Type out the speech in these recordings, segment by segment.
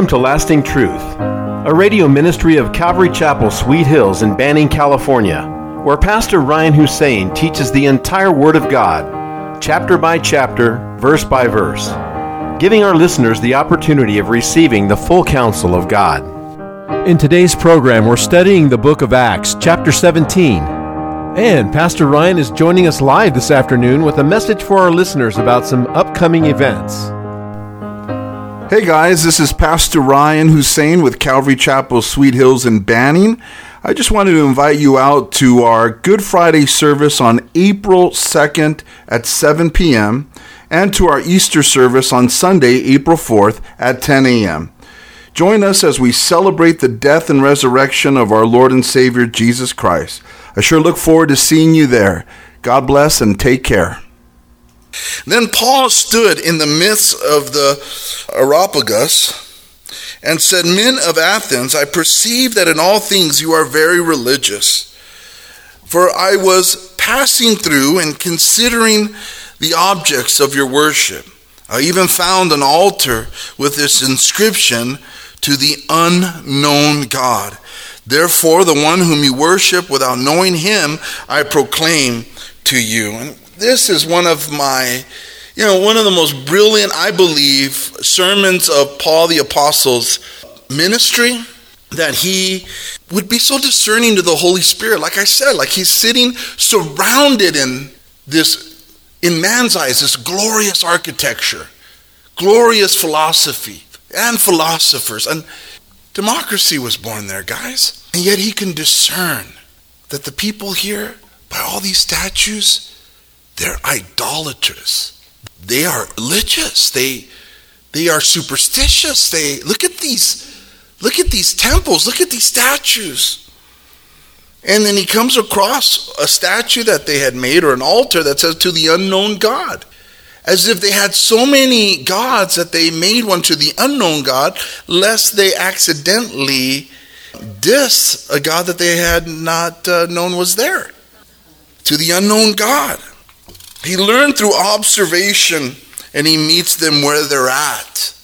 Welcome to Lasting Truth, a radio ministry of Calvary Chapel, Sweet Hills in Banning, California, where Pastor Ryan Hussein teaches the entire Word of God, chapter by chapter, verse by verse, giving our listeners the opportunity of receiving the full counsel of God. In today's program, we're studying the book of Acts, chapter 17. And Pastor Ryan is joining us live this afternoon with a message for our listeners about some upcoming events. Hey guys, this is Pastor Ryan Hussein with Calvary Chapel, Sweet Hills in Banning. I just wanted to invite you out to our Good Friday service on April 2nd at 7 p.m. and to our Easter service on Sunday, April 4th at 10 a.m. Join us as we celebrate the death and resurrection of our Lord and Savior Jesus Christ. I sure look forward to seeing you there. God bless and take care. Then Paul stood in the midst of the Areopagus and said, Men of Athens, I perceive that in all things you are very religious. For I was passing through and considering the objects of your worship. I even found an altar with this inscription to the unknown God. Therefore, the one whom you worship without knowing him, I proclaim to you. And this is one of my, you know, one of the most brilliant, I believe, sermons of Paul the Apostle's ministry that he would be so discerning to the Holy Spirit. Like I said, like he's sitting surrounded in this, in man's eyes, this glorious architecture, glorious philosophy, and philosophers. And democracy was born there, guys. And yet he can discern that the people here, by all these statues, they're idolaters. They are religious. They they are superstitious. They look at these look at these temples, look at these statues. And then he comes across a statue that they had made or an altar that says to the unknown God. As if they had so many gods that they made one to the unknown God, lest they accidentally diss a God that they had not uh, known was there. To the unknown God. He learned through observation and he meets them where they're at.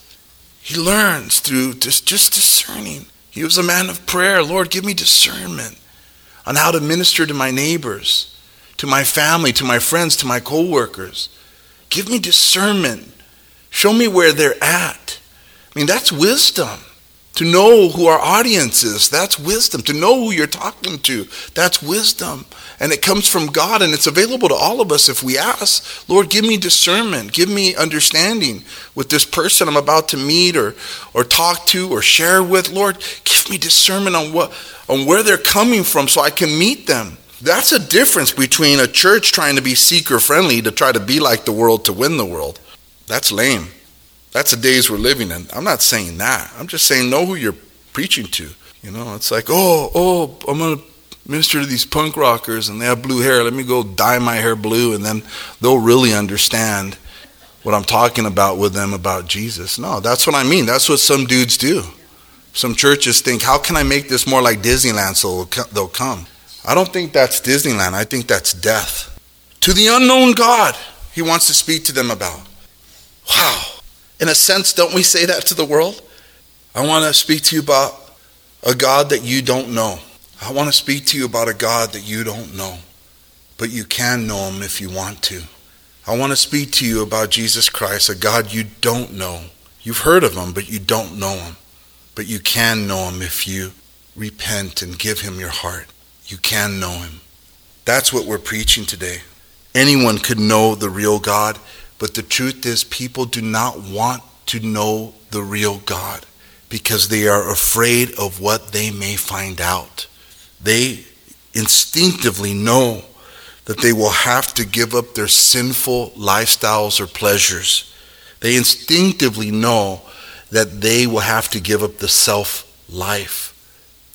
He learns through just, just discerning. He was a man of prayer. Lord, give me discernment on how to minister to my neighbors, to my family, to my friends, to my coworkers. Give me discernment. Show me where they're at. I mean, that's wisdom. To know who our audience is, that's wisdom. To know who you're talking to, that's wisdom. And it comes from God and it's available to all of us if we ask, Lord, give me discernment, give me understanding with this person I'm about to meet or, or talk to or share with. Lord, give me discernment on what on where they're coming from so I can meet them. That's a difference between a church trying to be seeker friendly to try to be like the world to win the world. That's lame. That's the days we're living in. I'm not saying that. I'm just saying know who you're preaching to. You know, it's like, oh, oh, I'm to minister to these punk rockers and they have blue hair. Let me go dye my hair blue and then they'll really understand what I'm talking about with them about Jesus. No, that's what I mean. That's what some dudes do. Some churches think, how can I make this more like Disneyland so they'll come? I don't think that's Disneyland. I think that's death. To the unknown God, he wants to speak to them about. Wow. In a sense, don't we say that to the world? I want to speak to you about a God that you don't know. I want to speak to you about a God that you don't know, but you can know him if you want to. I want to speak to you about Jesus Christ, a God you don't know. You've heard of him, but you don't know him. But you can know him if you repent and give him your heart. You can know him. That's what we're preaching today. Anyone could know the real God but the truth is, people do not want to know the real God because they are afraid of what they may find out. They instinctively know that they will have to give up their sinful lifestyles or pleasures. They instinctively know that they will have to give up the self life.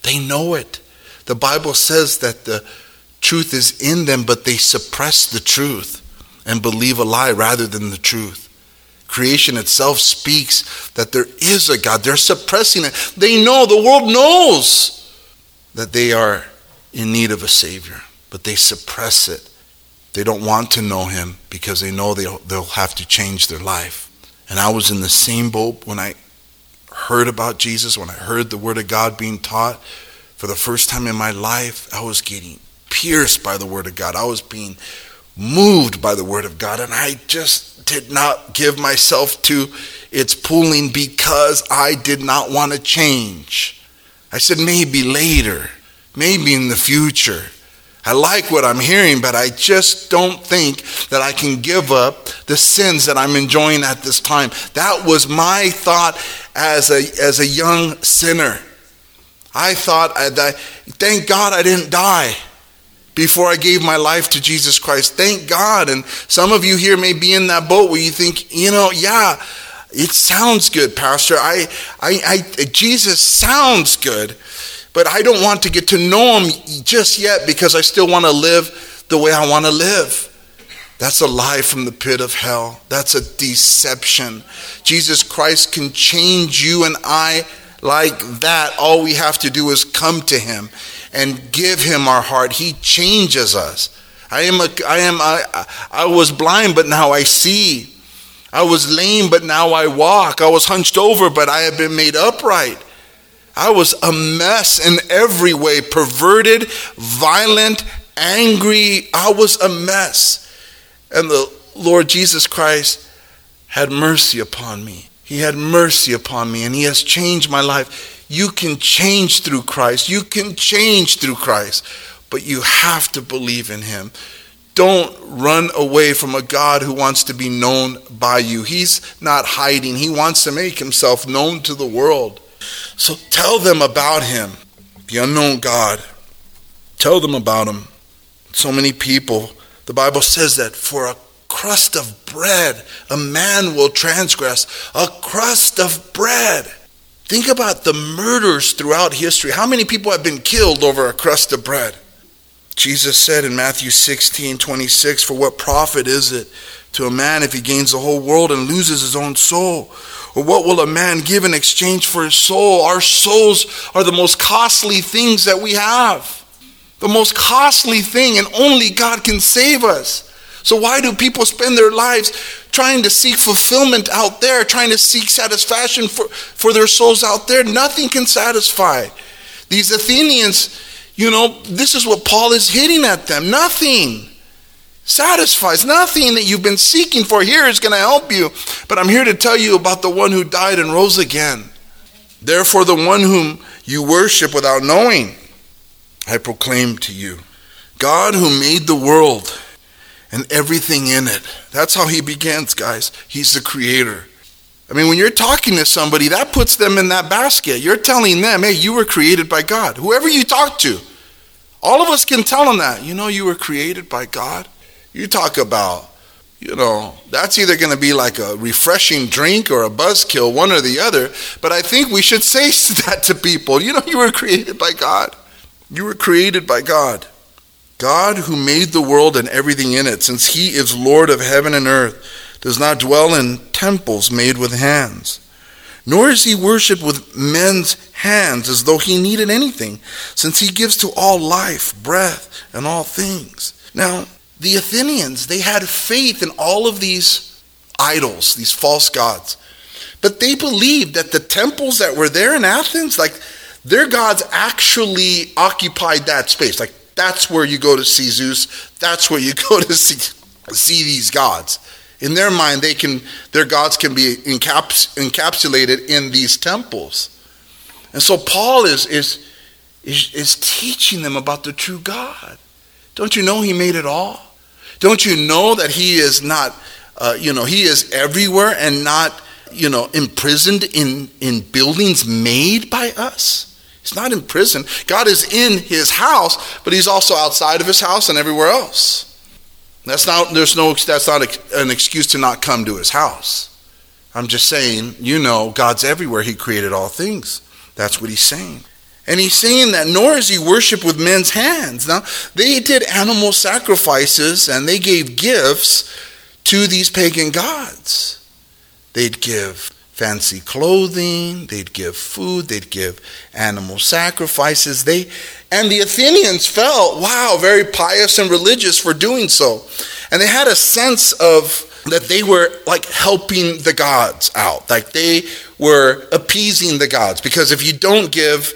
They know it. The Bible says that the truth is in them, but they suppress the truth and believe a lie rather than the truth. Creation itself speaks that there is a God. They're suppressing it. They know, the world knows that they are in need of a Savior, but they suppress it. They don't want to know Him because they know they'll, they'll have to change their life. And I was in the same boat when I heard about Jesus, when I heard the Word of God being taught for the first time in my life, I was getting pierced by the Word of God. I was being moved by the Word of God, and I just did not give myself to its pulling because I did not want to change. I said, maybe later, maybe in the future. I like what I'm hearing, but I just don't think that I can give up the sins that I'm enjoying at this time. That was my thought as a, as a young sinner. I thought, I, thank God I didn't die before I gave my life to Jesus Christ. Thank God. And some of you here may be in that boat where you think, you know, yeah, it sounds good, Pastor. I, I, I Jesus sounds good. But I don't want to get to know him just yet because I still want to live the way I want to live. That's a lie from the pit of hell. That's a deception. Jesus Christ can change you and I like that. All we have to do is come to him and give him our heart. He changes us. I am a, I am I, I was blind but now I see. I was lame but now I walk. I was hunched over but I have been made upright. I was a mess in every way perverted, violent, angry. I was a mess. And the Lord Jesus Christ had mercy upon me. He had mercy upon me and He has changed my life. You can change through Christ. You can change through Christ, but you have to believe in Him. Don't run away from a God who wants to be known by you. He's not hiding, He wants to make Himself known to the world. So tell them about him, the unknown God. Tell them about him. So many people, the Bible says that for a crust of bread, a man will transgress. A crust of bread. Think about the murders throughout history. How many people have been killed over a crust of bread? Jesus said in Matthew 16 26, For what profit is it to a man if he gains the whole world and loses his own soul? Or what will a man give in exchange for his soul? Our souls are the most costly things that we have. The most costly thing, and only God can save us. So, why do people spend their lives trying to seek fulfillment out there, trying to seek satisfaction for, for their souls out there? Nothing can satisfy. These Athenians, you know, this is what Paul is hitting at them. Nothing satisfies. Nothing that you've been seeking for here is going to help you. But I'm here to tell you about the one who died and rose again. Therefore, the one whom you worship without knowing, I proclaim to you God who made the world and everything in it. That's how he begins, guys. He's the creator. I mean, when you're talking to somebody, that puts them in that basket. You're telling them, hey, you were created by God. Whoever you talk to, all of us can tell them that. You know, you were created by God. You talk about, you know, that's either going to be like a refreshing drink or a buzzkill, one or the other. But I think we should say that to people. You know, you were created by God. You were created by God. God who made the world and everything in it, since he is Lord of heaven and earth, does not dwell in temples made with hands. Nor is he worshipped with men's hands as though he needed anything, since he gives to all life, breath, and all things. Now, the Athenians, they had faith in all of these idols, these false gods. But they believed that the temples that were there in Athens, like their gods actually occupied that space. Like that's where you go to see Zeus, that's where you go to see, see these gods. In their mind, they can their gods can be encaps, encapsulated in these temples. And so Paul is, is, is, is teaching them about the true God. Don't you know he made it all? Don't you know that he is not, uh, you know, he is everywhere and not, you know, imprisoned in, in buildings made by us? He's not in prison. God is in his house, but he's also outside of his house and everywhere else. That's not, there's no, that's not an excuse to not come to his house. I'm just saying, you know, God's everywhere. He created all things. That's what he's saying. And he's saying that nor is he worshiped with men's hands. Now, they did animal sacrifices and they gave gifts to these pagan gods. They'd give fancy clothing, they'd give food, they'd give animal sacrifices. They and the Athenians felt, wow, very pious and religious for doing so. And they had a sense of that they were like helping the gods out, like they were appeasing the gods. Because if you don't give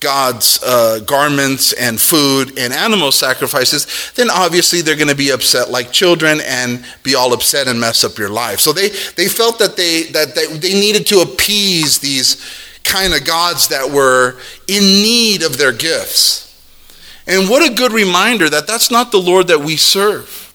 God's uh, garments and food and animal sacrifices, then obviously they're going to be upset like children and be all upset and mess up your life. So they, they felt that they that they, they needed to appease these kind of gods that were in need of their gifts. And what a good reminder that that's not the Lord that we serve.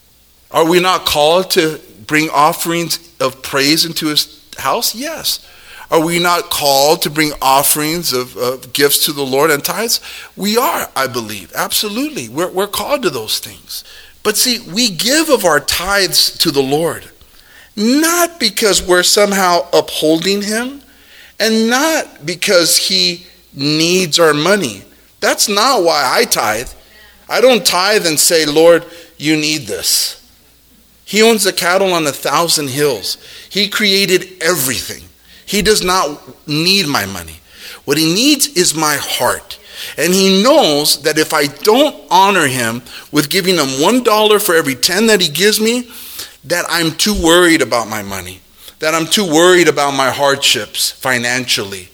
Are we not called to bring offerings of praise into his house? Yes. Are we not called to bring offerings of, of gifts to the Lord and tithes? We are, I believe. Absolutely. We're, we're called to those things. But see, we give of our tithes to the Lord, not because we're somehow upholding him, and not because he needs our money. That's not why I tithe. I don't tithe and say, Lord, you need this. He owns the cattle on a thousand hills. He created everything. He does not need my money. What he needs is my heart. And he knows that if I don't honor him with giving him one dollar for every ten that he gives me, that I'm too worried about my money, that I'm too worried about my hardships financially.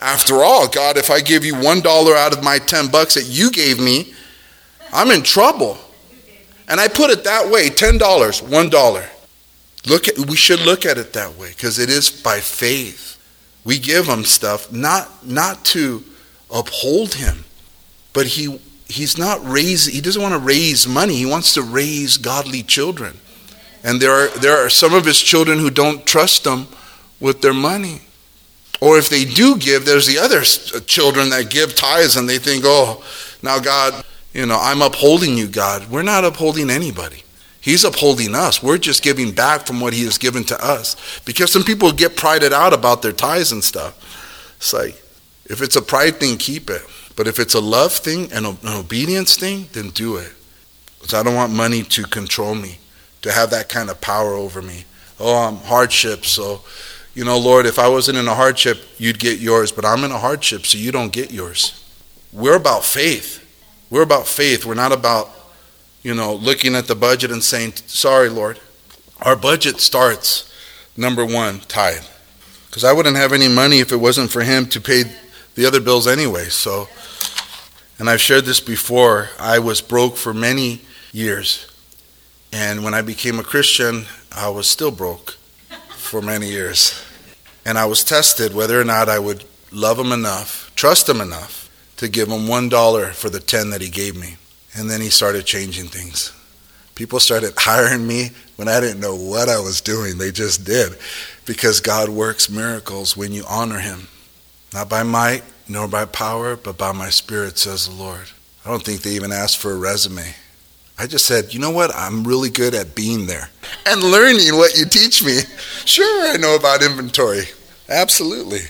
After all, God, if I give you one dollar out of my ten bucks that you gave me, I'm in trouble. And I put it that way $10, $1. Look at, we should look at it that way because it is by faith. We give him stuff not, not to uphold him, but he, he's not raising, he doesn't want to raise money. He wants to raise godly children. And there are, there are some of his children who don't trust him with their money. Or if they do give, there's the other uh, children that give tithes and they think, oh, now God, you know, I'm upholding you, God. We're not upholding anybody. He's upholding us. We're just giving back from what He has given to us. Because some people get prided out about their tithes and stuff. It's like, if it's a pride thing, keep it. But if it's a love thing and an obedience thing, then do it. Because I don't want money to control me, to have that kind of power over me. Oh, I'm hardship, so, you know, Lord, if I wasn't in a hardship, you'd get yours, but I'm in a hardship, so you don't get yours. We're about faith. We're about faith. We're not about, you know, looking at the budget and saying, sorry, Lord. Our budget starts, number one, tithe. Because I wouldn't have any money if it wasn't for him to pay the other bills anyway. So, and I've shared this before. I was broke for many years. And when I became a Christian, I was still broke for many years. And I was tested whether or not I would love him enough, trust him enough to give him one dollar for the ten that he gave me. And then he started changing things. People started hiring me when I didn't know what I was doing. They just did. Because God works miracles when you honor him. Not by might, nor by power, but by my spirit, says the Lord. I don't think they even asked for a resume. I just said, you know what? I'm really good at being there and learning what you teach me. Sure, I know about inventory. Absolutely.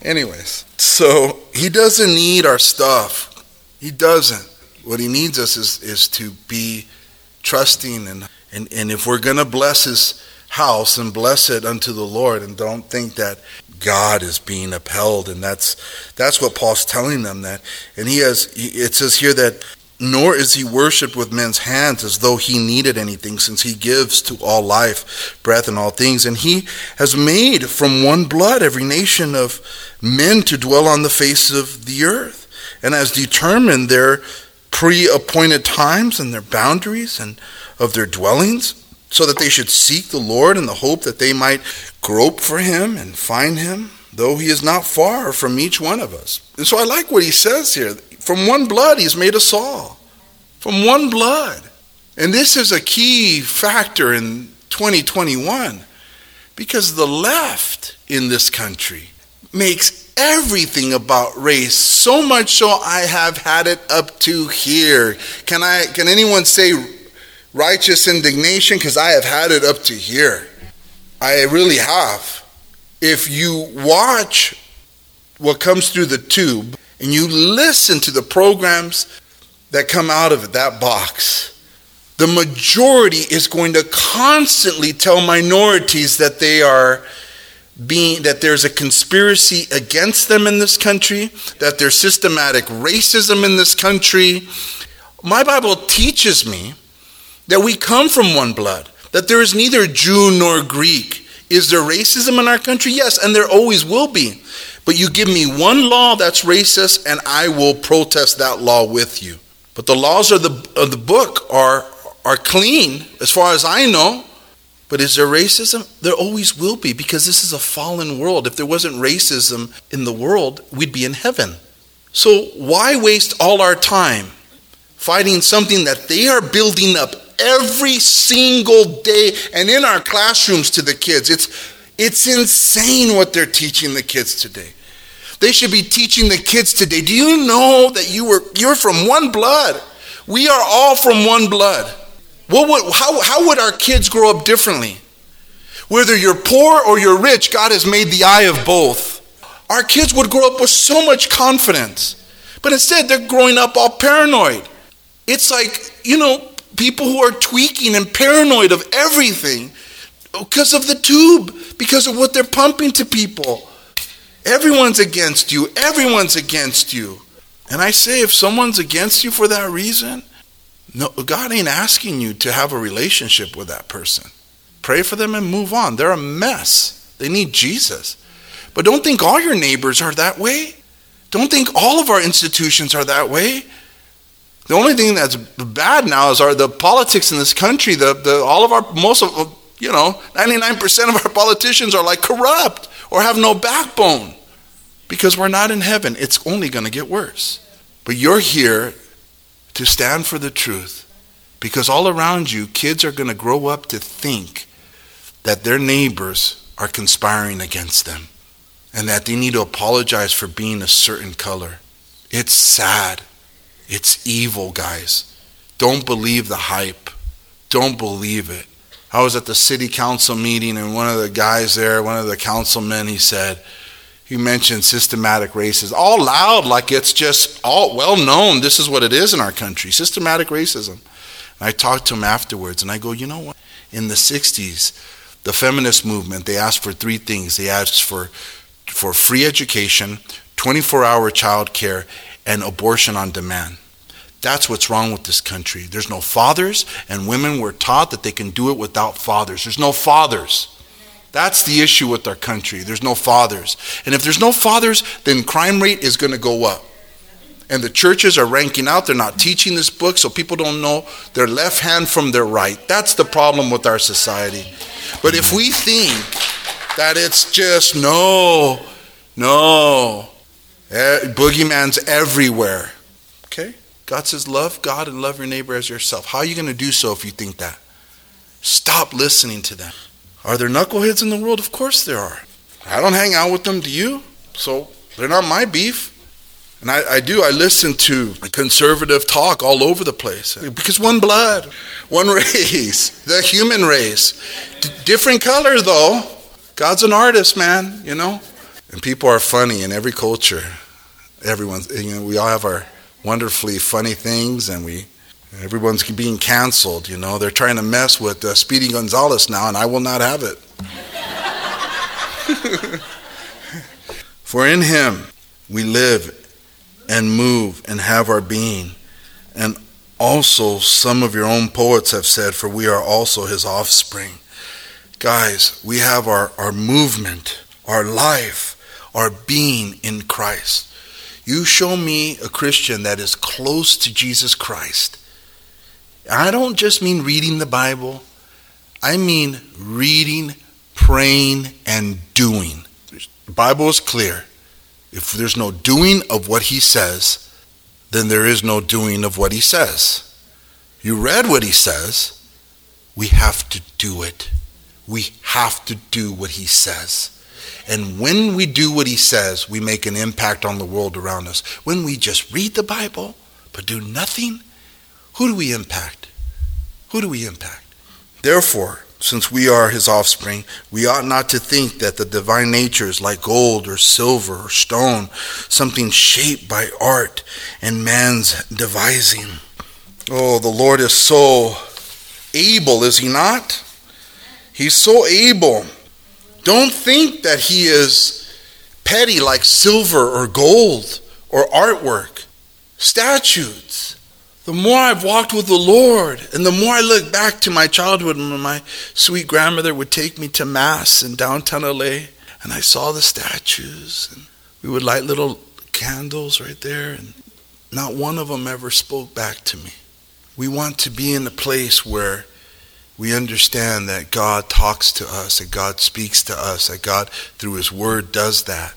Anyways, so he doesn't need our stuff. He doesn't. What he needs us is, is to be trusting and, and, and if we're going to bless his house and bless it unto the Lord and don't think that God is being upheld and that's that's what Paul's telling them that and he has it says here that nor is he worshipped with men's hands as though he needed anything, since he gives to all life, breath, and all things. And he has made from one blood every nation of men to dwell on the face of the earth, and has determined their pre appointed times and their boundaries and of their dwellings, so that they should seek the Lord in the hope that they might grope for him and find him, though he is not far from each one of us. And so I like what he says here. From one blood, he's made us all. From one blood. And this is a key factor in 2021 because the left in this country makes everything about race so much so I have had it up to here. Can I can anyone say righteous indignation cuz I have had it up to here. I really have. If you watch what comes through the tube and you listen to the programs that come out of that box, the majority is going to constantly tell minorities that they are being that there's a conspiracy against them in this country, that there's systematic racism in this country. My Bible teaches me that we come from one blood, that there is neither Jew nor Greek. Is there racism in our country? Yes, and there always will be. But you give me one law that's racist, and I will protest that law with you. But the laws of the, of the book are, are clean, as far as I know. But is there racism? There always will be, because this is a fallen world. If there wasn't racism in the world, we'd be in heaven. So why waste all our time fighting something that they are building up every single day and in our classrooms to the kids? It's it's insane what they're teaching the kids today. They should be teaching the kids today. Do you know that you were you're from one blood? We are all from one blood. What would, how, how would our kids grow up differently? Whether you're poor or you're rich, God has made the eye of both. Our kids would grow up with so much confidence. But instead, they're growing up all paranoid. It's like, you know, people who are tweaking and paranoid of everything because of the tube, because of what they're pumping to people. Everyone's against you. Everyone's against you. And I say, if someone's against you for that reason, no, God ain't asking you to have a relationship with that person. Pray for them and move on. They're a mess. They need Jesus. But don't think all your neighbors are that way. Don't think all of our institutions are that way. The only thing that's bad now is our the politics in this country. The, the all of our most of you know 99% of our politicians are like corrupt or have no backbone because we're not in heaven. It's only going to get worse. But you're here to stand for the truth because all around you, kids are going to grow up to think that their neighbors are conspiring against them and that they need to apologize for being a certain color. It's sad. It's evil, guys. Don't believe the hype. Don't believe it. I was at the city council meeting, and one of the guys there, one of the councilmen, he said, he mentioned systematic racism, all loud, like it's just all well known. This is what it is in our country systematic racism. And I talked to him afterwards, and I go, you know what? In the 60s, the feminist movement, they asked for three things. They asked for, for free education, 24 hour child care, and abortion on demand. That's what's wrong with this country. There's no fathers, and women were taught that they can do it without fathers. There's no fathers. That's the issue with our country. There's no fathers. And if there's no fathers, then crime rate is going to go up. And the churches are ranking out. They're not teaching this book, so people don't know their left hand from their right. That's the problem with our society. But if we think that it's just no, no, eh, boogeyman's everywhere, okay? God says, love God and love your neighbor as yourself. How are you going to do so if you think that? Stop listening to them. Are there knuckleheads in the world? Of course there are. I don't hang out with them, do you? So they're not my beef. And I, I, do, I listen to conservative talk all over the place. Because one blood, one race, the human race. D- different color, though. God's an artist, man, you know? And people are funny in every culture. Everyone's, you know, we all have our wonderfully funny things, and we Everyone's being canceled, you know. They're trying to mess with uh, Speedy Gonzales now, and I will not have it. For in him we live and move and have our being. And also, some of your own poets have said, For we are also his offspring. Guys, we have our, our movement, our life, our being in Christ. You show me a Christian that is close to Jesus Christ I don't just mean reading the Bible, I mean reading, praying, and doing. The Bible is clear. If there's no doing of what he says, then there is no doing of what he says. You read what he says. We have to do it. We have to do what he says. And when we do what he says, we make an impact on the world around us. When we just read the Bible but do nothing, who do we impact? Who do we impact? Therefore, since we are his offspring, we ought not to think that the divine nature is like gold or silver or stone, something shaped by art and man's devising. Oh, the Lord is so able, is he not? He's so able. Don't think that he is petty like silver or gold or artwork, statues. The more I've walked with the Lord, and the more I look back to my childhood when my sweet grandmother would take me to Mass in downtown LA, and I saw the statues, and we would light little candles right there, and not one of them ever spoke back to me. We want to be in a place where we understand that God talks to us, that God speaks to us, that God, through His Word, does that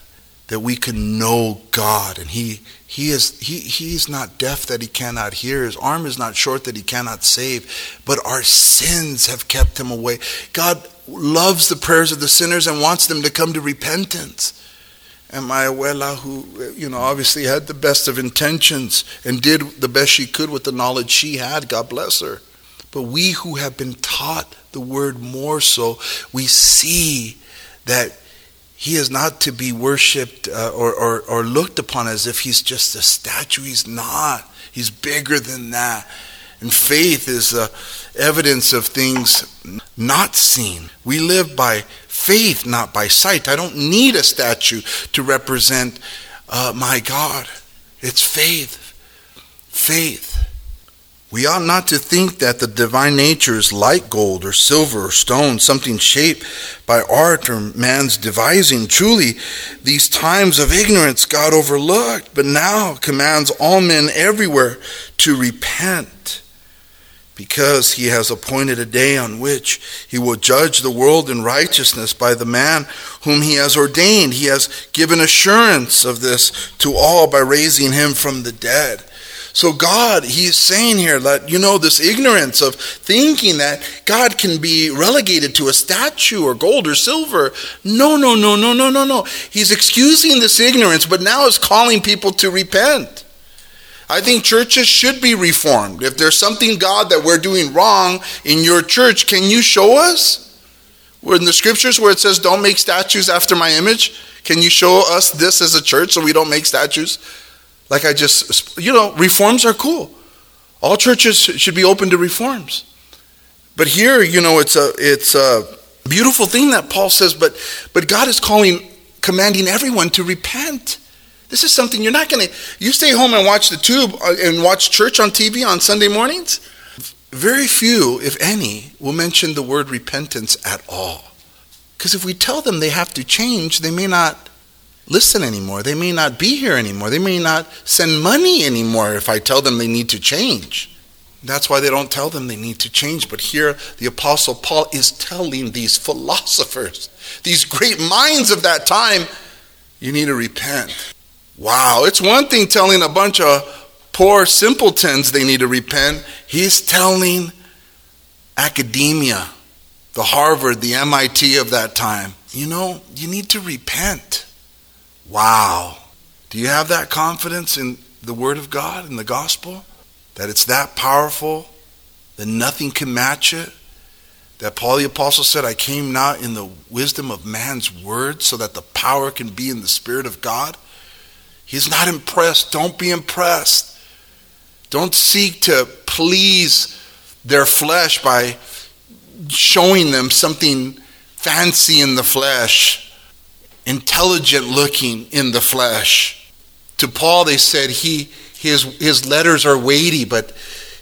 that we can know God. And he he is he he is not deaf that he cannot hear. His arm is not short that he cannot save. But our sins have kept him away. God loves the prayers of the sinners and wants them to come to repentance. And my abuela who you know obviously had the best of intentions and did the best she could with the knowledge she had God bless her. But we who have been taught the word more so we see that he is not to be worshipped uh, or, or, or looked upon as if he's just a statue. He's not. He's bigger than that. And faith is uh, evidence of things not seen. We live by faith, not by sight. I don't need a statue to represent uh, my God. It's faith. Faith. We ought not to think that the divine nature is like gold or silver or stone, something shaped by art or man's devising. Truly, these times of ignorance God overlooked, but now commands all men everywhere to repent, because he has appointed a day on which he will judge the world in righteousness by the man whom he has ordained. He has given assurance of this to all by raising him from the dead. So, God, He's saying here that, you know, this ignorance of thinking that God can be relegated to a statue or gold or silver. No, no, no, no, no, no, no. He's excusing this ignorance, but now is calling people to repent. I think churches should be reformed. If there's something, God, that we're doing wrong in your church, can you show us? We're in the scriptures where it says, don't make statues after my image. Can you show us this as a church so we don't make statues? Like I just, you know, reforms are cool. All churches should be open to reforms. But here, you know, it's a it's a beautiful thing that Paul says, but but God is calling commanding everyone to repent. This is something you're not going to you stay home and watch the tube uh, and watch church on TV on Sunday mornings. Very few, if any, will mention the word repentance at all. Because if we tell them they have to change, they may not listen anymore. They may not be here anymore. They may not send money anymore if I tell them they need to change. That's why they don't tell them they need to change. But here, the Apostle Paul is telling these philosophers, these great minds of that time, you need to repent. Wow, it's one thing telling a bunch of poor simpletons they need to repent. He's telling academia, the Harvard, the MIT of that time, you know, you need to repent. Wow. Do you have that confidence in the Word of God and the gospel? That it's that powerful, that nothing can match it? That Paul the Apostle said, I came not in the wisdom of man's word so that the power can be in the Spirit of God? He's not impressed. Don't be impressed. Don't seek to please their flesh by showing them something fancy in the flesh intelligent looking in the flesh. To Paul, they said he, his, his letters are weighty, but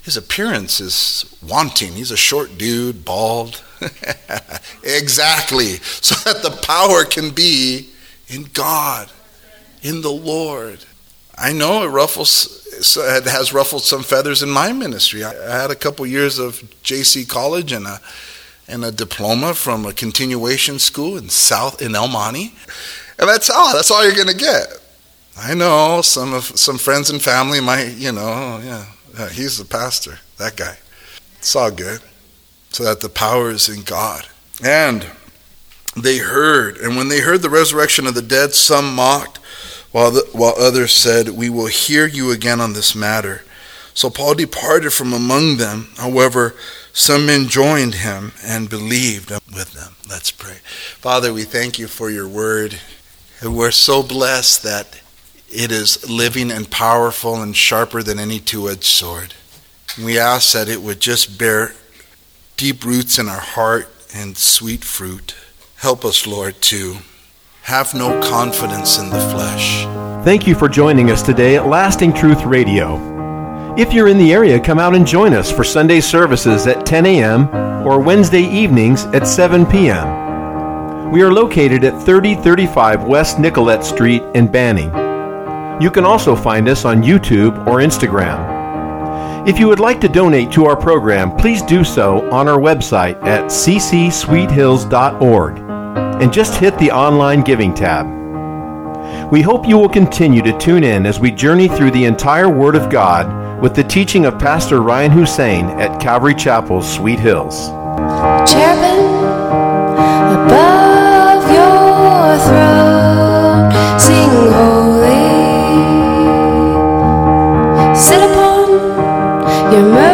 his appearance is wanting. He's a short dude, bald. exactly. So that the power can be in God, in the Lord. I know it ruffles, it has ruffled some feathers in my ministry. I had a couple years of JC college and a and a diploma from a continuation school in South in El Monte. And that's all. That's all you're going to get. I know some of some friends and family might, you know, oh, yeah, yeah, he's the pastor, that guy. It's all good. So that the power is in God. And they heard, and when they heard the resurrection of the dead, some mocked, while, the, while others said, We will hear you again on this matter. So Paul departed from among them. However, some men joined him and believed with them. Let's pray. Father, we thank you for your word. We're so blessed that it is living and powerful and sharper than any two edged sword. We ask that it would just bear deep roots in our heart and sweet fruit. Help us, Lord, to have no confidence in the flesh. Thank you for joining us today at Lasting Truth Radio. If you're in the area, come out and join us for Sunday services at 10 a.m. or Wednesday evenings at 7 p.m. We are located at 3035 West Nicollet Street in Banning. You can also find us on YouTube or Instagram. If you would like to donate to our program, please do so on our website at ccsweethills.org and just hit the online giving tab. We hope you will continue to tune in as we journey through the entire Word of God with the teaching of Pastor Ryan Hussein at Calvary Chapel, Sweet Hills. Cherubim above your throne, sing holy. Sit upon your mercy.